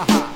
ha ha.